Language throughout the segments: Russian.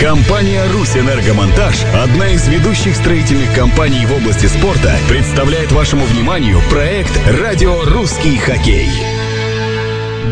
Компания «Русэнергомонтаж», одна из ведущих строительных компаний в области спорта, представляет вашему вниманию проект «Радио Русский хоккей».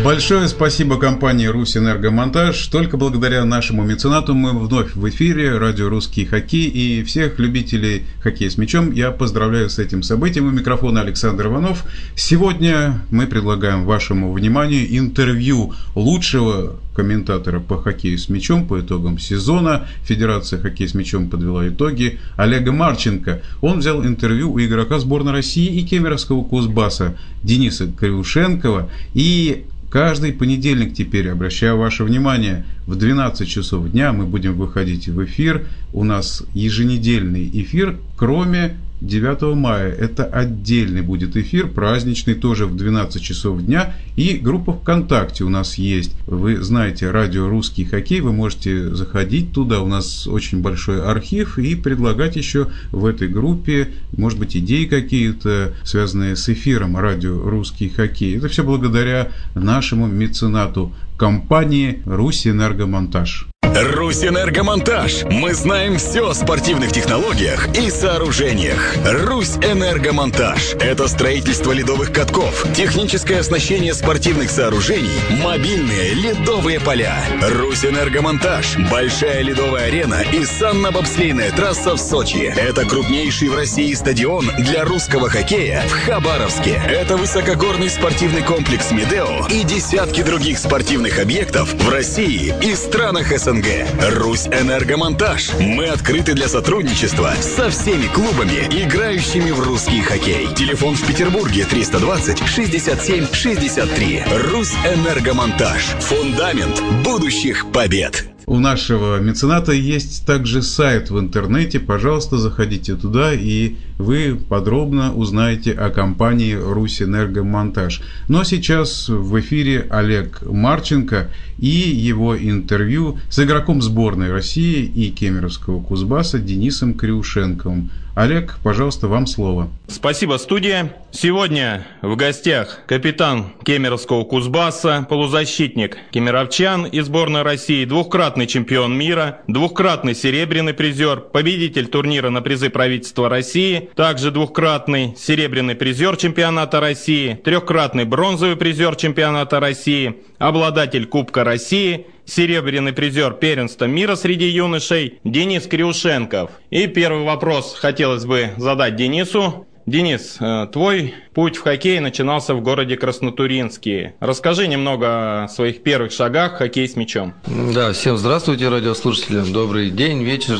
Большое спасибо компании «Русь Энергомонтаж». Только благодаря нашему меценату мы вновь в эфире радио «Русский хоккей». И всех любителей хоккея с мячом я поздравляю с этим событием. У микрофона Александр Иванов. Сегодня мы предлагаем вашему вниманию интервью лучшего комментатора по хоккею с мячом по итогам сезона. Федерация хоккея с мячом подвела итоги. Олега Марченко. Он взял интервью у игрока сборной России и кемеровского Кузбасса Дениса Кривушенкова. И Каждый понедельник теперь, обращаю ваше внимание, в 12 часов дня мы будем выходить в эфир. У нас еженедельный эфир, кроме 9 мая. Это отдельный будет эфир, праздничный, тоже в 12 часов дня. И группа ВКонтакте у нас есть. Вы знаете, радио «Русский хоккей», вы можете заходить туда. У нас очень большой архив и предлагать еще в этой группе, может быть, идеи какие-то, связанные с эфиром радио «Русский хоккей». Это все благодаря нашему меценату компании «Русэнергомонтаж». Русь-Энергомонтаж. Мы знаем все о спортивных технологиях и сооружениях. Русь-Энергомонтаж. Это строительство ледовых катков, техническое оснащение спортивных сооружений, мобильные ледовые поля. Русь-Энергомонтаж. Большая ледовая арена и санно-бобслейная трасса в Сочи. Это крупнейший в России стадион для русского хоккея в Хабаровске. Это высокогорный спортивный комплекс «Медео» и десятки других спортивных объектов в России и странах СНГ. Русь Энергомонтаж. Мы открыты для сотрудничества со всеми клубами, играющими в русский хоккей. Телефон в Петербурге 320 67 63. Русь Энергомонтаж. Фундамент будущих побед. У нашего мецената есть также сайт в интернете. Пожалуйста, заходите туда, и вы подробно узнаете о компании «Русэнергомонтаж». Но сейчас в эфире Олег Марченко и его интервью с игроком сборной России и Кемеровского Кузбасса Денисом Криушенковым. Олег, пожалуйста, вам слово. Спасибо, студия. Сегодня в гостях капитан Кемеровского Кузбасса, полузащитник Кемеровчан из сборной России, двухкратный чемпион мира, двухкратный серебряный призер, победитель турнира на призы правительства России, также двухкратный серебряный призер чемпионата России, трехкратный бронзовый призер чемпионата России, обладатель Кубка России – серебряный призер первенства мира среди юношей Денис Криушенков. И первый вопрос хотелось бы задать Денису. Денис, э, твой путь в хоккей начинался в городе Краснотуринске. Расскажи немного о своих первых шагах в хоккей с мячом. Да, всем здравствуйте, радиослушатели. Добрый день, вечер.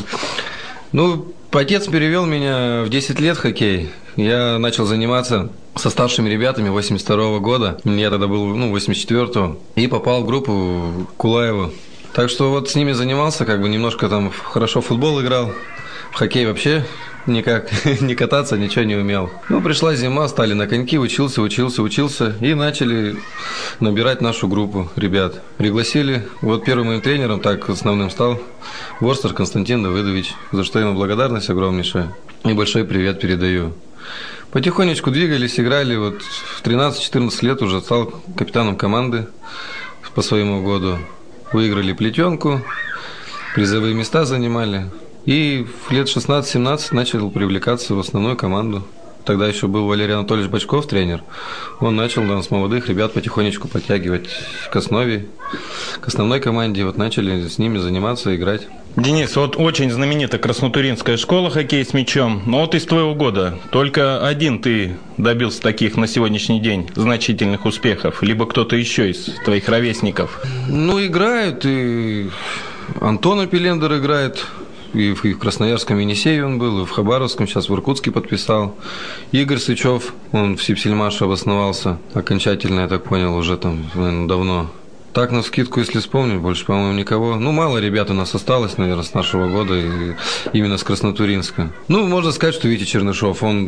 Ну, отец перевел меня в 10 лет в хоккей. Я начал заниматься со старшими ребятами 82 -го года. Я тогда был, ну, 84-го. И попал в группу Кулаева. Так что вот с ними занимался, как бы немножко там хорошо футбол играл. В хоккей вообще никак не кататься, ничего не умел. Ну, пришла зима, стали на коньки, учился, учился, учился. И начали набирать нашу группу ребят. Пригласили. Вот первым моим тренером, так основным стал Ворстер Константин Давыдович, за что ему благодарность огромнейшая. И большой привет передаю. Потихонечку двигались, играли. Вот в 13-14 лет уже стал капитаном команды по своему году. Выиграли плетенку, призовые места занимали. И в лет 16-17 начал привлекаться в основную команду. Тогда еще был Валерий Анатольевич Бачков, тренер. Он начал нас, молодых ребят, потихонечку подтягивать к основе, к основной команде. Вот начали с ними заниматься, играть. Денис, вот очень знаменитая краснотуринская школа хоккей с мячом. Но вот из твоего года только один ты добился таких на сегодняшний день значительных успехов, либо кто-то еще из твоих ровесников? Ну, играют, и Антон Апелендер играет и в, Красноярском Енисее он был, и в Хабаровском, сейчас в Иркутске подписал. Игорь Сычев, он в Сипсельмаше обосновался окончательно, я так понял, уже там, наверное, давно. Так, на скидку, если вспомню, больше, по-моему, никого. Ну, мало ребят у нас осталось, наверное, с нашего года, и именно с Краснотуринска. Ну, можно сказать, что Витя Чернышов, он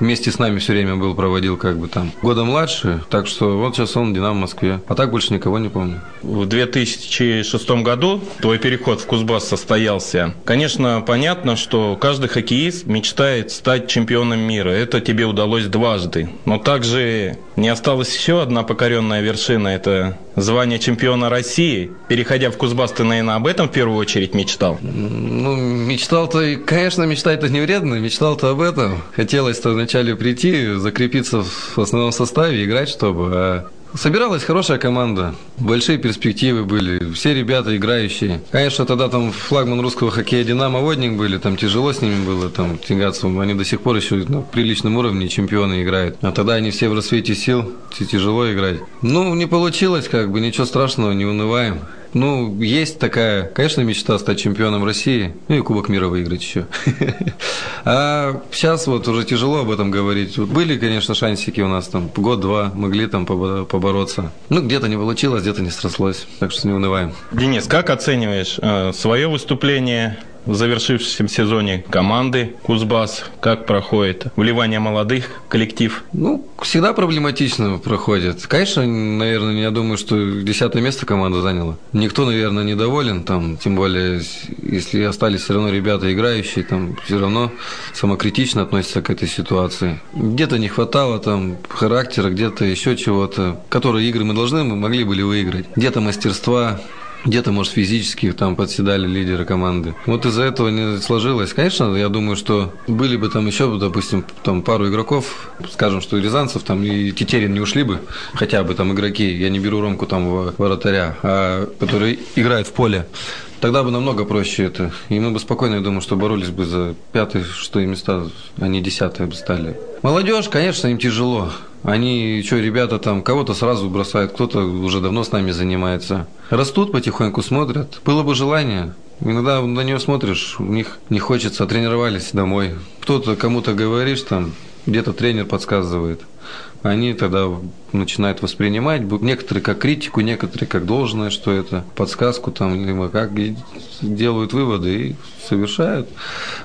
вместе с нами все время был, проводил как бы там года младше, так что вот сейчас он Динамо в Москве. А так больше никого не помню. В 2006 году твой переход в Кузбасс состоялся. Конечно, понятно, что каждый хоккеист мечтает стать чемпионом мира. Это тебе удалось дважды. Но также не осталась еще одна покоренная вершина – это звание чемпиона России. Переходя в Кузбасс, ты, наверное, об этом в первую очередь мечтал? Ну, мечтал-то, конечно, мечтать-то не вредно, мечтал-то об этом. Хотелось-то вначале прийти, закрепиться в основном составе, играть, чтобы... А Собиралась хорошая команда, большие перспективы были, все ребята играющие. Конечно, тогда там флагман русского хоккея «Динамо» Водник были, там тяжело с ними было там тягаться, они до сих пор еще на приличном уровне чемпионы играют. А тогда они все в рассвете сил, тяжело играть. Ну, не получилось, как бы, ничего страшного, не унываем. Ну, есть такая, конечно, мечта стать чемпионом России, ну и Кубок мира выиграть еще. А сейчас вот уже тяжело об этом говорить. Были, конечно, шансики у нас там год-два, могли там побороться. Ну, где-то не получилось, где-то не срослось, так что не унываем. Денис, как оцениваешь э, свое выступление в завершившемся сезоне команды Кузбасс? Как проходит вливание молодых коллектив? Ну, всегда проблематично проходит. Конечно, наверное, я думаю, что десятое место команда заняла. Никто, наверное, недоволен, там, тем более, если остались все равно ребята играющие, там, все равно самокритично относятся к этой ситуации. Где-то не хватало там характера, где-то еще чего-то, которые игры мы должны, мы могли были выиграть. Где-то мастерства, где-то, может, физически там подседали лидеры команды. Вот из-за этого не сложилось. Конечно, я думаю, что были бы там еще, допустим, там пару игроков, скажем, что и Рязанцев там и Тетерин не ушли бы, хотя бы там игроки, я не беру Ромку там вратаря, а которые играют в поле тогда бы намного проще это. И мы бы спокойно, я думаю, что боролись бы за пятые, шестые места, а не десятые бы стали. Молодежь, конечно, им тяжело. Они, что, ребята там, кого-то сразу бросают, кто-то уже давно с нами занимается. Растут потихоньку, смотрят. Было бы желание. Иногда на нее смотришь, у них не хочется, тренировались домой. Кто-то кому-то говоришь там, где-то тренер подсказывает. Они тогда начинают воспринимать, некоторые как критику, некоторые как должное, что это подсказку там, либо как делают выводы и совершают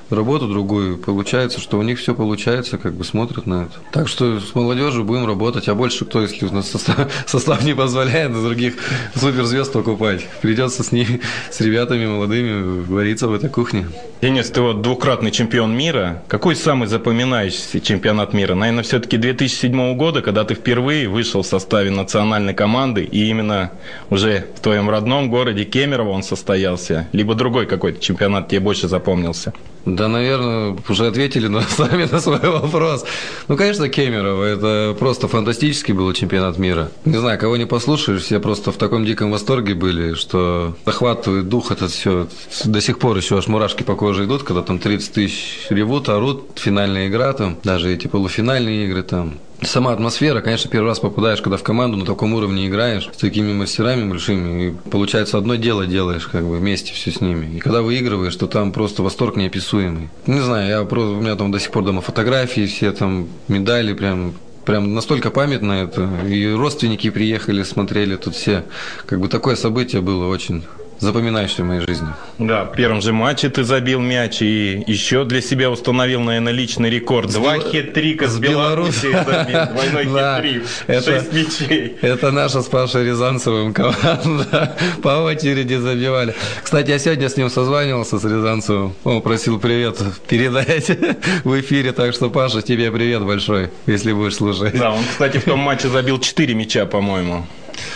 работу другую. Получается, что у них все получается, как бы смотрят на это. Так что с молодежью будем работать, а больше кто, если у нас состав, состав не позволяет других суперзвезд покупать. Придется с ними, с ребятами молодыми вариться в этой кухне. Денис, ты вот двукратный чемпион мира. Какой самый запоминающийся чемпионат мира? Наверное, все-таки 2007 года, когда ты впервые вышел в составе национальной команды, и именно уже в твоем родном городе Кемерово он состоялся, либо другой какой-то чемпионат тебе больше запомнился? Да, наверное, уже ответили на, сами на свой вопрос. Ну, конечно, Кемерово. Это просто фантастический был чемпионат мира. Не знаю, кого не послушаешь, все просто в таком диком восторге были, что захватывает дух этот все. До сих пор еще аж мурашки по коже идут, когда там 30 тысяч ревут, орут, финальная игра там, даже эти полуфинальные игры там. Сама атмосфера, конечно, первый раз попадаешь, когда в команду на таком уровне играешь, с такими мастерами большими, и получается одно дело делаешь, как бы вместе все с ними. И когда выигрываешь, то там просто восторг неописуемый. Не знаю, я просто, у меня там до сих пор дома фотографии, все там медали, прям прям настолько памятно это. И родственники приехали, смотрели тут все. Как бы такое событие было очень запоминающее в моей жизни. Да, в первом же матче ты забил мяч и еще для себя установил, наверное, личный рекорд. Два Бел... хет-трика с Беларуси Двойной хет-трик. Шесть мячей. Это наша с Пашей Рязанцевым команда. По очереди забивали. Кстати, я сегодня с ним созванивался, с Рязанцевым. Он просил привет передать в эфире. Так что, Паша, тебе привет большой, если будешь слушать. Да, он, кстати, в том матче забил четыре мяча, по-моему.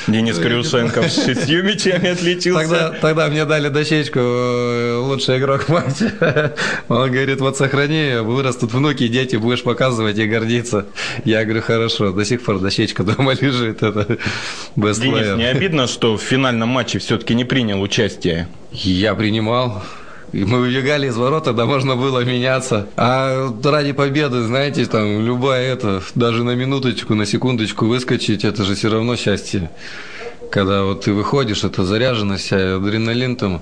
Денис Крюшенков с шестью мячами отличился. Тогда, тогда мне дали дощечку э, лучший игрок матча. Он говорит, вот сохрани, вырастут внуки, дети, будешь показывать и гордиться. Я говорю, хорошо, до сих пор дощечка дома лежит. Это Денис, не обидно, что в финальном матче все-таки не принял участие? Я принимал. Мы выбегали из ворот, тогда можно было меняться. А ради победы, знаете, там любая это, даже на минуточку, на секундочку выскочить, это же все равно счастье когда вот ты выходишь, это заряженность, адреналин там.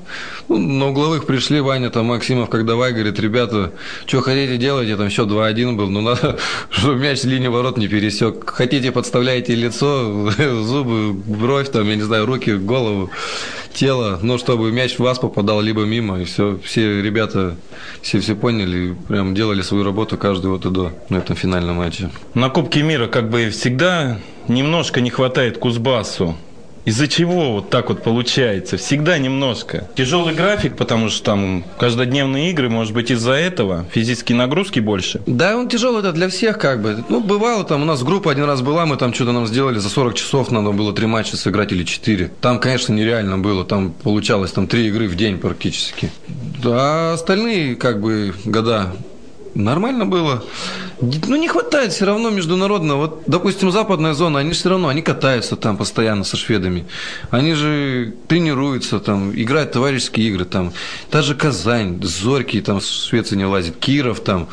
Ну, на угловых пришли, Ваня там, Максимов, как давай, говорит, ребята, что хотите делать, я там счет 2-1 был, ну надо, чтобы мяч с линии ворот не пересек. Хотите, подставляете лицо, зубы, бровь, там, я не знаю, руки, голову, тело, но чтобы мяч в вас попадал либо мимо, и все, все ребята все все поняли, прям делали свою работу каждый вот и до на этом финальном матче. На Кубке мира как бы всегда немножко не хватает Кузбассу Из-за чего вот так вот получается? Всегда немножко. Тяжелый график, потому что там каждодневные игры, может быть, из-за этого физические нагрузки больше? Да, он тяжелый, это для всех как бы. Ну, бывало там, у нас группа один раз была, мы там что-то нам сделали, за 40 часов надо было три матча сыграть или четыре. Там, конечно, нереально было, там получалось там три игры в день практически. А остальные как бы года Нормально было. Ну, не хватает все равно международного. Вот, допустим, западная зона, они все равно, они катаются там постоянно со шведами. Они же тренируются там, играют товарищеские игры там. Та же Казань, Зорький там в Швеции не лазит, Киров там.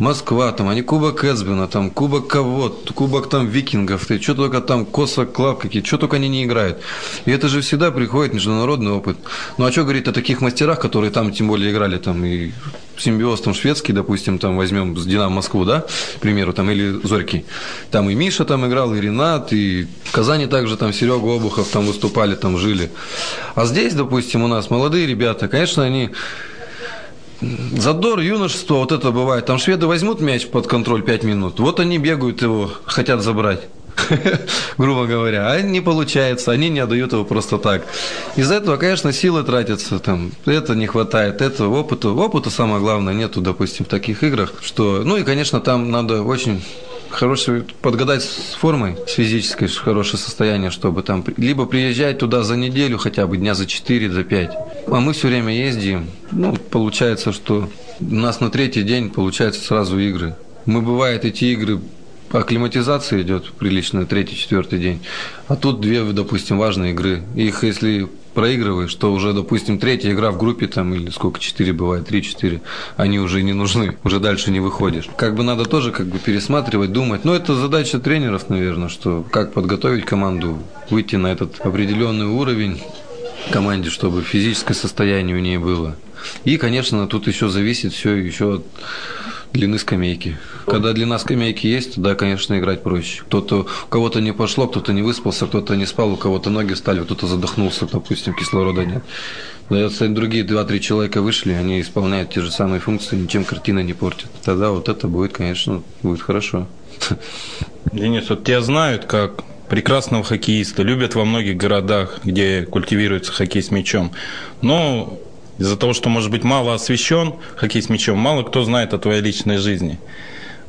Москва, там, они Кубок Эцбина, там, Кубок кого, Кубок там Викингов, ты что только там, Коса Клаб какие, что только они не играют. И это же всегда приходит международный опыт. Ну, а что говорить о таких мастерах, которые там, тем более, играли там и симбиоз там шведский, допустим, там возьмем с Динамо Москву, да, к примеру, там, или Зорький. Там и Миша там играл, и Ренат, и в Казани также там Серега Обухов там выступали, там жили. А здесь, допустим, у нас молодые ребята, конечно, они Задор, юношество, вот это бывает. Там шведы возьмут мяч под контроль 5 минут, вот они бегают его, хотят забрать. грубо говоря, а не получается, они не отдают его просто так. Из-за этого, конечно, силы тратятся, там, это не хватает, этого опыта, опыта самое главное нету, допустим, в таких играх, что, ну и, конечно, там надо очень хороший, подгадать с формой, с физической, хорошее состояние, чтобы там либо приезжать туда за неделю, хотя бы дня за 4, за 5. А мы все время ездим. Ну, получается, что у нас на третий день получается сразу игры. Мы, бывает, эти игры акклиматизация идет приличная третий, четвертый день. А тут две, допустим, важные игры. Их, если проигрываешь, то уже, допустим, третья игра в группе там, или сколько, четыре бывает, три-четыре, они уже не нужны, уже дальше не выходишь. Как бы надо тоже как бы пересматривать, думать. Но это задача тренеров, наверное, что как подготовить команду, выйти на этот определенный уровень команде, чтобы физическое состояние у нее было. И, конечно, тут еще зависит все еще от длины скамейки. Когда длина скамейки есть, тогда, конечно, играть проще. Кто-то, у кого-то не пошло, кто-то не выспался, кто-то не спал, у кого-то ноги стали, кто-то задохнулся, допустим, кислорода нет. Да, если другие два-три человека вышли, они исполняют те же самые функции, ничем картина не портит. Тогда вот это будет, конечно, будет хорошо. Денис, вот тебя знают как прекрасного хоккеиста, любят во многих городах, где культивируется хоккей с мячом. Но из-за того, что, может быть, мало освещен хоккей с мячом, мало кто знает о твоей личной жизни.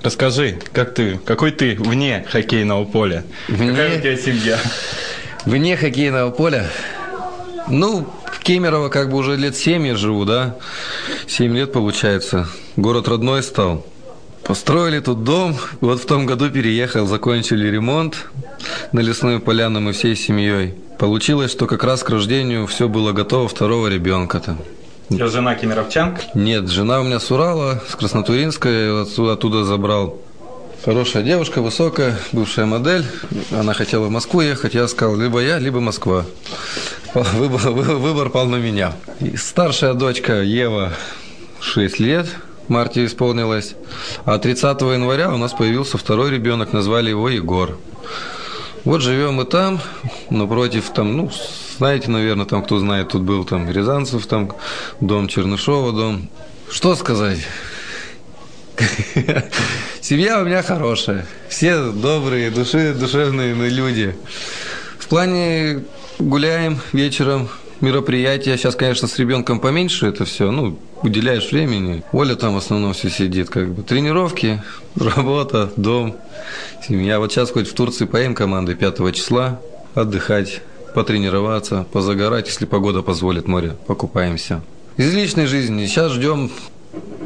Расскажи, как ты, какой ты вне хоккейного поля? Вне... Какая у тебя семья? Вне хоккейного поля? Ну, в Кемерово как бы уже лет семь я живу, да? Семь лет получается. Город родной стал. Построили тут дом, вот в том году переехал, закончили ремонт на лесную поляну мы всей семьей. Получилось, что как раз к рождению все было готово второго ребенка-то. У жена кемеровчанка? Нет, жена у меня с Урала, с Краснотуринска, я отсюда, оттуда забрал. Хорошая девушка, высокая, бывшая модель. Она хотела в Москву ехать, я сказал, либо я, либо Москва. Выбор, выбор пал на меня. И старшая дочка Ева, 6 лет, марте исполнилось. А 30 января у нас появился второй ребенок, назвали его Егор. Вот живем мы там, напротив, там, ну, знаете, наверное, там, кто знает, тут был там Рязанцев, там, дом Чернышова, дом. Что сказать? Семья у меня хорошая. Все добрые, души, душевные люди. В плане гуляем вечером, мероприятия. Сейчас, конечно, с ребенком поменьше это все. Ну, уделяешь времени. Оля там в основном все сидит. Как бы тренировки, работа, дом, семья. Вот сейчас хоть в Турции поем команды 5 числа, отдыхать, потренироваться, позагорать, если погода позволит море, покупаемся. Из личной жизни сейчас ждем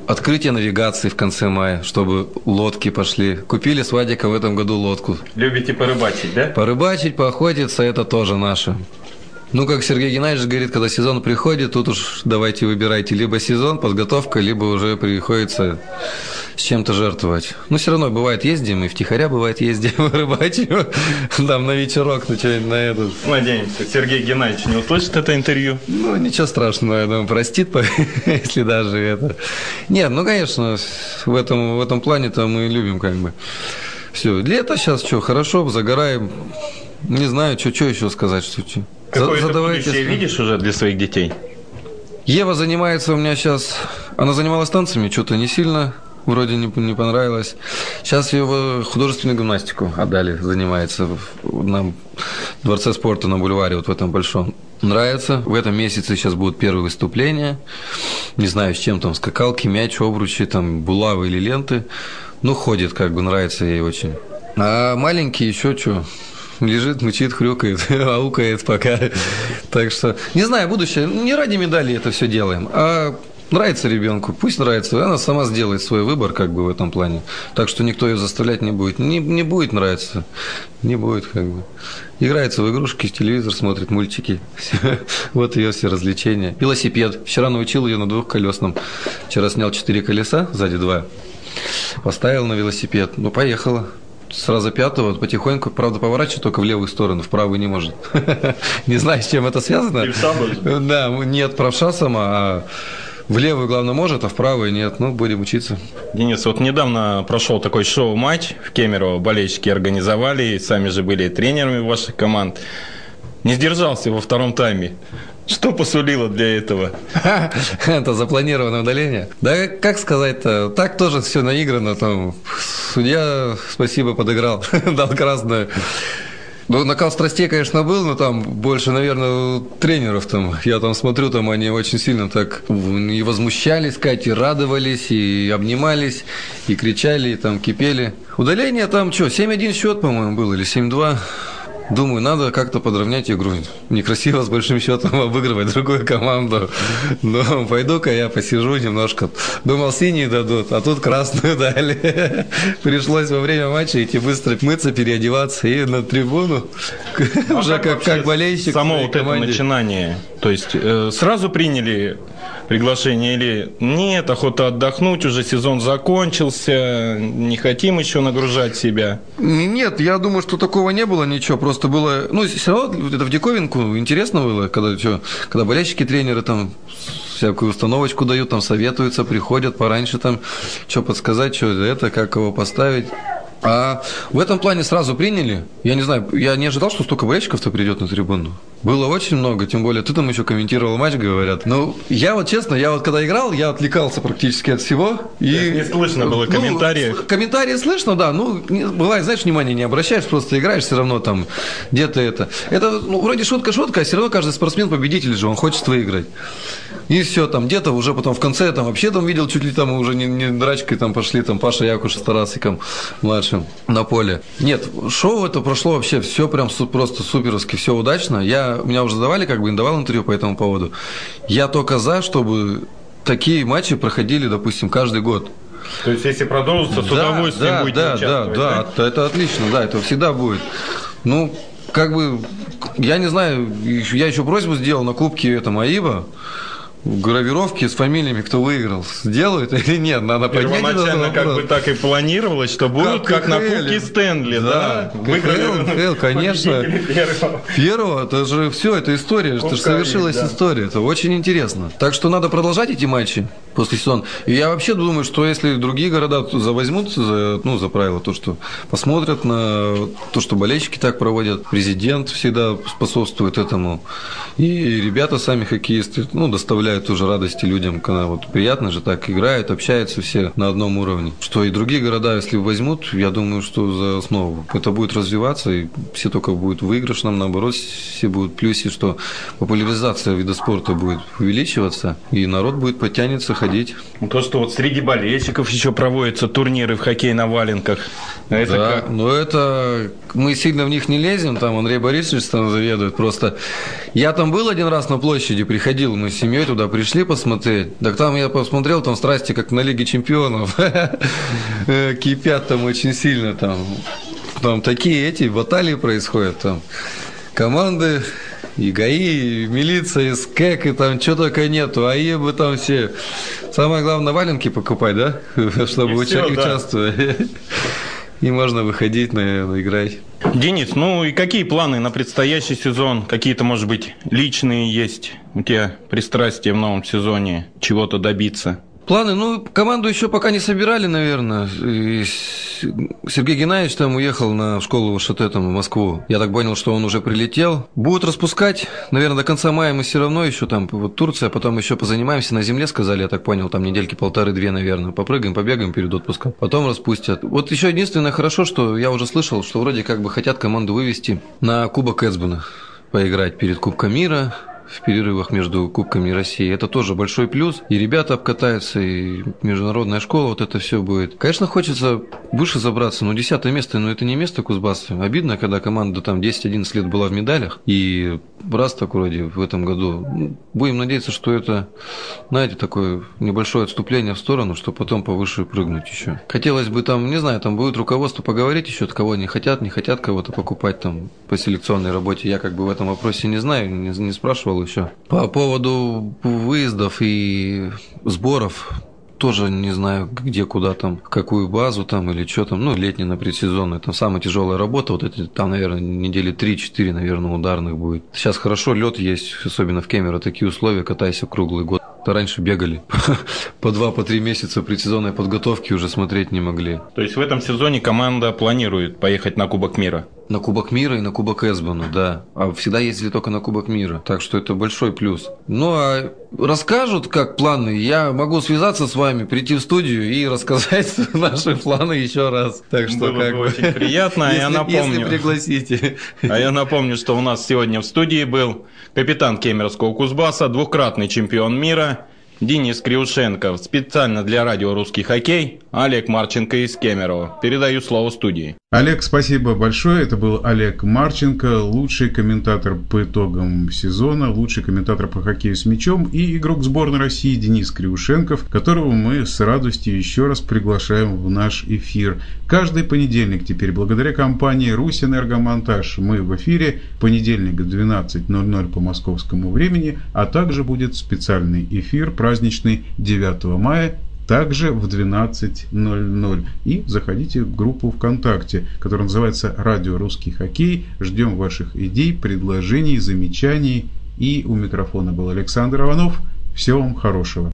открытие навигации в конце мая, чтобы лодки пошли. Купили с Вадиком в этом году лодку. Любите порыбачить, да? Порыбачить, поохотиться – это тоже наше. Ну, как Сергей Геннадьевич говорит, когда сезон приходит, тут уж давайте выбирайте либо сезон, подготовка, либо уже приходится с чем-то жертвовать. Ну, все равно бывает ездим, и втихаря бывает ездим рыбачим, там на вечерок, на что-нибудь на этот. Надеемся, Сергей Геннадьевич не услышит это интервью. Ну, ничего страшного, я думаю, простит, если даже это. Нет, ну, конечно, в этом, в этом плане-то мы любим как бы. Все, лето сейчас что, хорошо, загораем. Не знаю, что, что еще сказать, что, что. Какое-то Задавайте... будущее видишь уже для своих детей? Ева занимается у меня сейчас... Она занималась танцами, что-то не сильно. Вроде не, не понравилось. Сейчас его художественную гимнастику отдали, занимается на Дворце спорта на бульваре, вот в этом большом. Нравится. В этом месяце сейчас будут первые выступления. Не знаю, с чем там, скакалки, мяч, обручи, там, булавы или ленты. Ну, ходит, как бы, нравится ей очень. А маленький еще что? лежит, мучит, хрюкает, аукает пока. Так что, не знаю, будущее, не ради медали это все делаем, а Нравится ребенку, пусть нравится, она сама сделает свой выбор как бы в этом плане. Так что никто ее заставлять не будет. Не, не будет нравиться, не будет как бы. Играется в игрушки, телевизор смотрит, мультики. Вот ее все развлечения. Велосипед. Вчера научил ее на двухколесном. Вчера снял четыре колеса, сзади два. Поставил на велосипед. Ну, поехала сразу пятого потихоньку, правда, поворачивает только в левую сторону, в правую не может. Не знаю, с чем это связано. Да, нет, правша сама, а в левую, главное, может, а в правую нет. Ну, будем учиться. Денис, вот недавно прошел такой шоу-матч в Кемерово. Болельщики организовали, сами же были тренерами ваших команд. Не сдержался во втором тайме. Что посулило для этого? Это запланированное удаление. Да как сказать-то, так тоже все наиграно. Там судья, спасибо, подыграл, дал красную. Ну, накал страстей, конечно, был, но там больше, наверное, тренеров там. Я там смотрю, там они очень сильно так и возмущались, Кать, и радовались, и обнимались, и кричали, и там кипели. Удаление там что, 7-1 счет, по-моему, был, или 7-2. Думаю, надо как-то подровнять игру. Некрасиво с большим счетом обыгрывать другую команду. Но пойду-ка я посижу немножко. Думал, синий дадут, а тут красную дали. Пришлось во время матча идти быстро мыться, переодеваться и на трибуну. А Уже как, как болельщик. Само вот это начинание. То есть э, сразу приняли приглашение или нет, охота отдохнуть, уже сезон закончился, не хотим еще нагружать себя? Нет, я думаю, что такого не было ничего, просто было, ну, все равно это в диковинку интересно было, когда, что, когда болельщики, тренеры там всякую установочку дают, там советуются, приходят пораньше там, что подсказать, что это, как его поставить. А в этом плане сразу приняли. Я не знаю, я не ожидал, что столько болельщиков-то придет на трибуну. Было очень много, тем более ты там еще комментировал матч, говорят. Ну, я вот честно, я вот когда играл, я отвлекался практически от всего. И, не слышно было комментариев. Ну, комментарии слышно, да. Ну, бывает, знаешь, внимания не обращаешь, просто играешь все равно там где-то это. Это, ну, вроде шутка-шутка, а все равно каждый спортсмен победитель же, он хочет выиграть. И все, там где-то уже потом в конце там вообще там видел, чуть ли там уже не, не драчкой там пошли, там Паша Якуш с Тарасиком младшим на поле. Нет, шоу это прошло вообще все прям просто суперски, все удачно. Я, меня уже задавали, как бы, не давал интервью по этому поводу. Я только за, чтобы такие матчи проходили, допустим, каждый год. То есть, если продолжится, с да, удовольствием да, будете да, да, да, да, это отлично, да, это всегда будет. Ну, как бы, я не знаю, я еще просьбу сделал на кубке этом Аива, гравировки с фамилиями, кто выиграл, сделают или нет? Надо Первоначально как бы так и планировалось, что будут как, как на Кубке Стэнли, да? да? Выиграли, конечно. Первого. первого, это же все, это история, это же совершилась да. история, это очень интересно. Так что надо продолжать эти матчи после сезона. И я вообще думаю, что если другие города возьмутся за, ну, за правило, то, что посмотрят на то, что болельщики так проводят, президент всегда способствует этому, и ребята сами хоккеисты, ну, доставляют уже радости людям, когда вот приятно же так играют, общаются все на одном уровне. Что и другие города, если возьмут, я думаю, что за основу это будет развиваться, и все только будет выигрышным, наоборот, все будут в плюсе, что популяризация вида спорта будет увеличиваться, и народ будет подтянется, ходить. Ну, то, что вот среди болельщиков еще проводятся турниры в хоккей на валенках. Это да, как? но это мы сильно в них не лезем, там Андрей Борисович там заведует. Просто я там был один раз на площади, приходил, мы с семьей туда пришли посмотреть. Так там я посмотрел, там страсти как на Лиге Чемпионов. Кипят там очень сильно там. Там такие эти баталии происходят там. Команды и ГАИ, и милиция, и СКЭК, и там что только нету, а бы там все. Самое главное, валенки покупать, да? Чтобы и участвовать. Да. И можно выходить, наверное, играть. Денис, ну и какие планы на предстоящий сезон? Какие-то, может быть, личные есть у тебя пристрастия в новом сезоне? Чего-то добиться? Планы, ну, команду еще пока не собирали, наверное. И Сергей Геннадьевич там уехал на школу ШТ там, в Москву. Я так понял, что он уже прилетел. Будут распускать, наверное, до конца мая мы все равно еще там, вот Турция, потом еще позанимаемся на земле, сказали, я так понял, там недельки полторы-две, наверное. Попрыгаем, побегаем перед отпуском. Потом распустят. Вот еще единственное хорошо, что я уже слышал, что вроде как бы хотят команду вывести на Кубок Эсбена поиграть перед Кубком мира в перерывах между Кубками России. Это тоже большой плюс. И ребята обкатаются, и международная школа, вот это все будет. Конечно, хочется выше забраться, но десятое место, но это не место Кузбасса. Обидно, когда команда там 10-11 лет была в медалях, и раз так вроде в этом году. Ну, будем надеяться, что это, знаете, такое небольшое отступление в сторону, что потом повыше прыгнуть еще. Хотелось бы там, не знаю, там будет руководство поговорить еще, от кого не хотят, не хотят кого-то покупать там по селекционной работе. Я как бы в этом вопросе не знаю, не, не спрашивал еще. По поводу выездов и сборов, тоже не знаю, где, куда там, какую базу там или что там, ну, летняя, предсезонная, там самая тяжелая работа, вот эти, там, наверное, недели 3-4, наверное, ударных будет. Сейчас хорошо, лед есть, особенно в Кемерово, такие условия, катайся круглый год. Раньше бегали по два, по три месяца предсезонной подготовки уже смотреть не могли. То есть в этом сезоне команда планирует поехать на Кубок мира? На Кубок мира и на Кубок Эсбана, да. А всегда ездили только на Кубок мира. Так что это большой плюс. Ну, а расскажут, как планы, я могу связаться с вами, прийти в студию и рассказать наши планы еще раз. Так что Было как бы очень приятно, а я Если- напомню. Если пригласите. А я напомню, что у нас сегодня в студии был капитан Кемеровского Кузбасса, двукратный чемпион мира Денис Криушенко. Специально для радио «Русский хоккей» Олег Марченко из Кемерово. Передаю слово студии. Олег, спасибо большое. Это был Олег Марченко, лучший комментатор по итогам сезона, лучший комментатор по хоккею с мячом и игрок сборной России Денис Криушенков, которого мы с радостью еще раз приглашаем в наш эфир. Каждый понедельник теперь, благодаря компании «Русэнергомонтаж», мы в эфире. Понедельник в 12.00 по московскому времени, а также будет специальный эфир праздничный 9 мая также в 12.00. И заходите в группу ВКонтакте, которая называется «Радио Русский Хоккей». Ждем ваших идей, предложений, замечаний. И у микрофона был Александр Иванов. Всего вам хорошего.